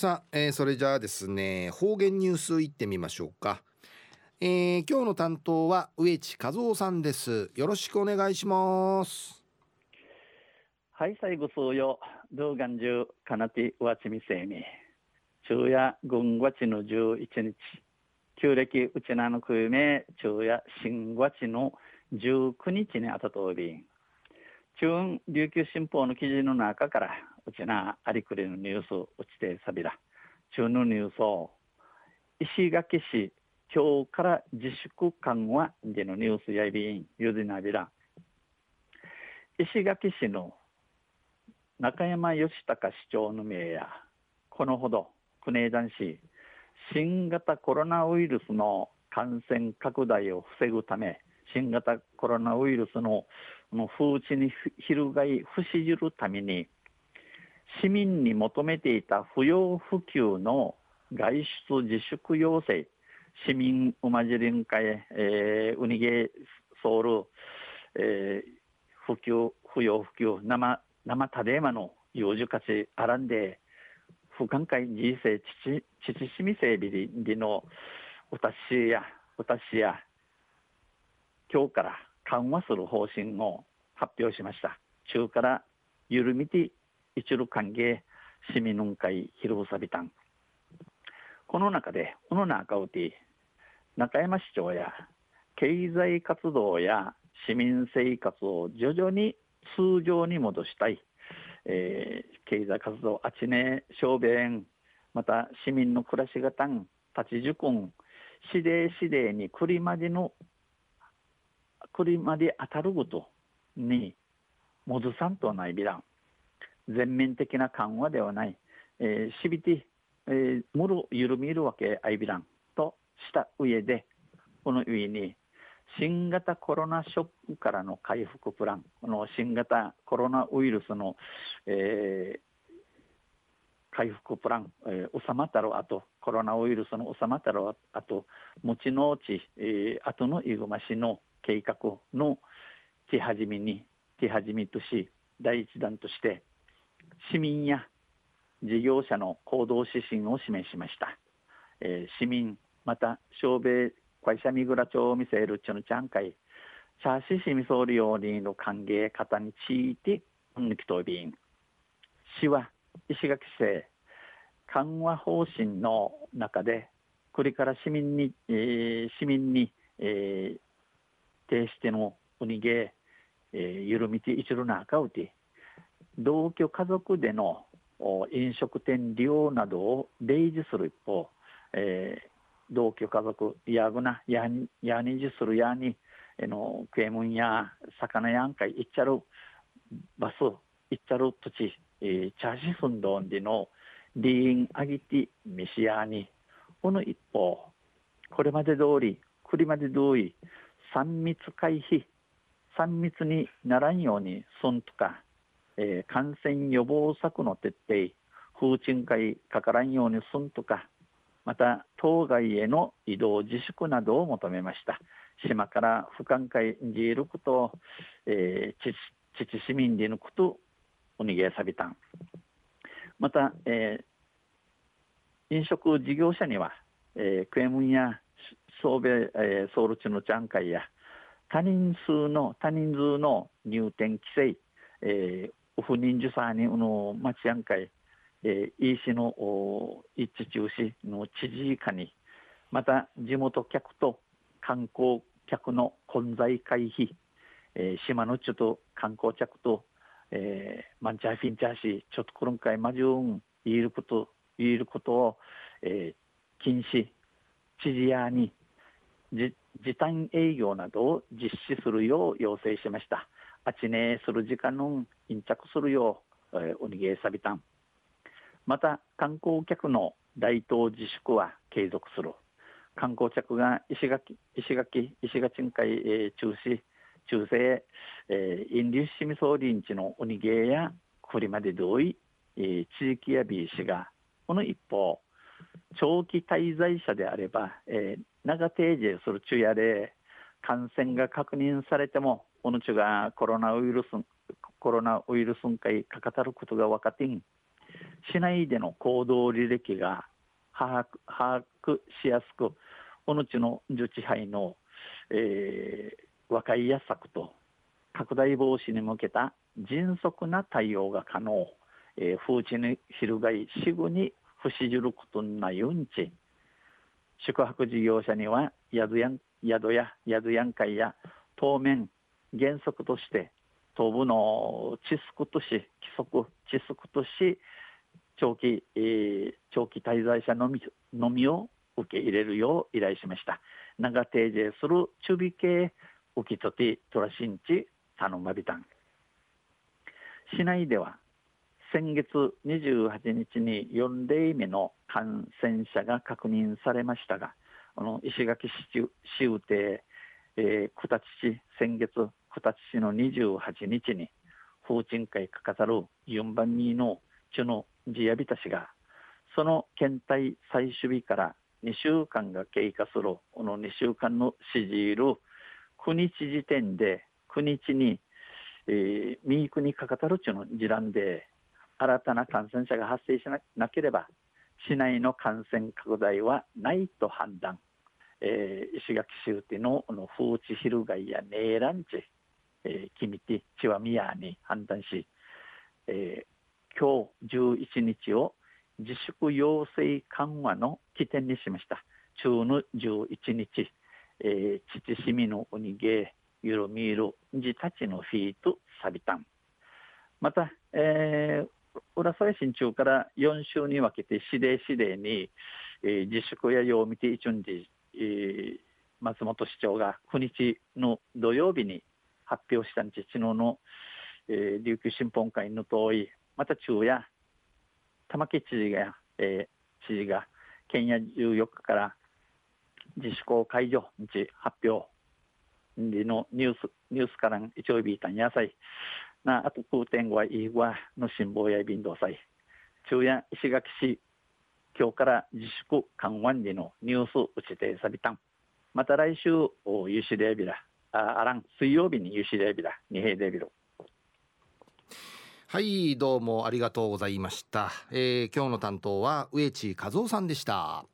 さあ、えー、それじゃあですね方言ニュースいってみましょうか、えー、今日の担当は植地和夫さんです。よろしくお願いします。はい最後そうよ。動画中かなてわちみせみ。昼夜軍月の11日。旧暦うちなのくめ昼夜新月の19日にあたとおび中琉球新報の記事の中からうちなありくりのニュースうちてさびら中のニュースを石垣市今日から自粛緩和でのニュースやいびんゆずなびら石垣市の中山義隆市長の名やこのほど国枝市新型コロナウイルスの感染拡大を防ぐため新型コロナウイルスのの風知に翻い伏しじるために市民に求めていた不要不急の外出自粛要請市民うまじりんかええー、うにげソウル、えー、不急不要不急生生たでまの幼児価値あらんで不寛解人生父父しみせびりりの私や私や今日から緩和する方針を発表しました。中から緩みて一路歓迎市民運会広さびたんこの中でこの中うて中山市長や経済活動や市民生活を徐々に通常に戻したい、えー、経済活動あちね小便また市民の暮らしがたん立ちじゅくん市で市でにくりまでのくりまで当たることに戻さんとはないビラン全面的な緩和ではない、えー、しびて、えー、むる緩みるわけあいびらんとした上でこの上に新型コロナショックからの回復プランこの新型コロナウイルスの、えー、回復プラン、えー、収まったろあとコロナウイルスの収まったろあと持ちのうち、えー、後のいぐましの計画の手始めに手始めとし第一弾として市民や事業者の行動指針を示しました、えー、市民また小米会社三倉町を見せるちのちゃんかいチャーシシミソーリオーの歓迎方について抜きとびん市は石垣市緩和方針の中でこれから市民に、えー、市民に、えー、提してのおにげ、えー、緩みて一路な赤うて同居家族での飲食店利用などを例示する一方、えー、同居家族やぐなやにやにじするやにえの食えもんや魚やんかいいっちゃるバスいっちゃる土地、えー、チャーシフンドンでのリーンアギティミシアに。この一方これまで通りこれまで通り3密回避3密にならんようにすんとかえー、感染予防策の徹底風鎮会かからんようにすんとかまた当該への移動自粛などを求めました。島から不寛解にいることを、えー、父市民で抜くとおにげさびたん。また、えー、飲食事業者には、えー、クエムンやソーベ、えー、ソウル地のちゃん会や多人数の多人数の入店規制、えー、不妊受さにの町やんかい、えー、医師の一致中止の知事以下にまた地元客と観光客の混在回避、えー、島のちょっと観光客と、えー、マンチャーフィンチャーシーちょっとこの回まじゅん言えること言えることを、えー、禁止知事やに時短営業などを実施するよう要請しました。あちねする時間の印着するよう、えー、おにげさびたんまた観光客の大東自粛は継続する。観光客が石垣石垣石垣ん会、えー、中止中世、え、インリュッシミソーリンチのおにげやこれまで同意、えー、地域や B 氏がこの一方長期滞在者であれば、えー、長定時する昼夜で感染が確認されてもおぬちがコロナウイルスコロナウイルスんかいかかたることが分かってん市内での行動履歴が把握把握しやすく、この地の受治杯の、えー、和解や策と拡大防止に向けた迅速な対応が可能、えー、風知に翻い死後に不死じることないうんち。宿泊事業者には宿や宿や宿やん会や当面原則として東部の窒息とし規則窒息とし長期、えー、長期滞在者のみのみを受け入れるよう依頼しました。長提示する中備系浮きとてトラシンチ頼まびたん市内では先月28日に4例目の感染者が確認されましたが、この石垣市市宇邸、えー、九立市、先月九立市の28日に、風鎮会かかざる4番目の中の地やびたしが、その検体採取日から2週間が経過する、この2週間の指示いる9日時点で、9日に、えー、右国かかたるちの事案で、新たな感染者が発生しなければ市内の感染拡大はないと判断、えー、石垣市宇のの風地昼街やネーランチ、えー、キミティチワミヤに判断し、えー、今日11日を自粛要請緩和の起点にしました。中の11日、えー、父市民のおにげゆるみるじたちのフィートサビタンまた、えー、浦添新中から4週に分けて指令指令に、えー、自粛やよう見て一んで、えー、松本市長が9日の土曜日に発表したんち昨日の、えー、琉球新報会の遠いまた中や玉城知事が、えー、知事が県や14日から自粛解除日発表のニュースニュースから一応ビータン野菜なあと空天はイーワの辛抱や便動祭中夜石垣市今日から自粛緩和にのニュース打ちてさびたん。また来週ユシレビラああらん水曜日にユシレビだ二平デビルはいどうもありがとうございました、えー、今日の担当は植地和夫さんでした。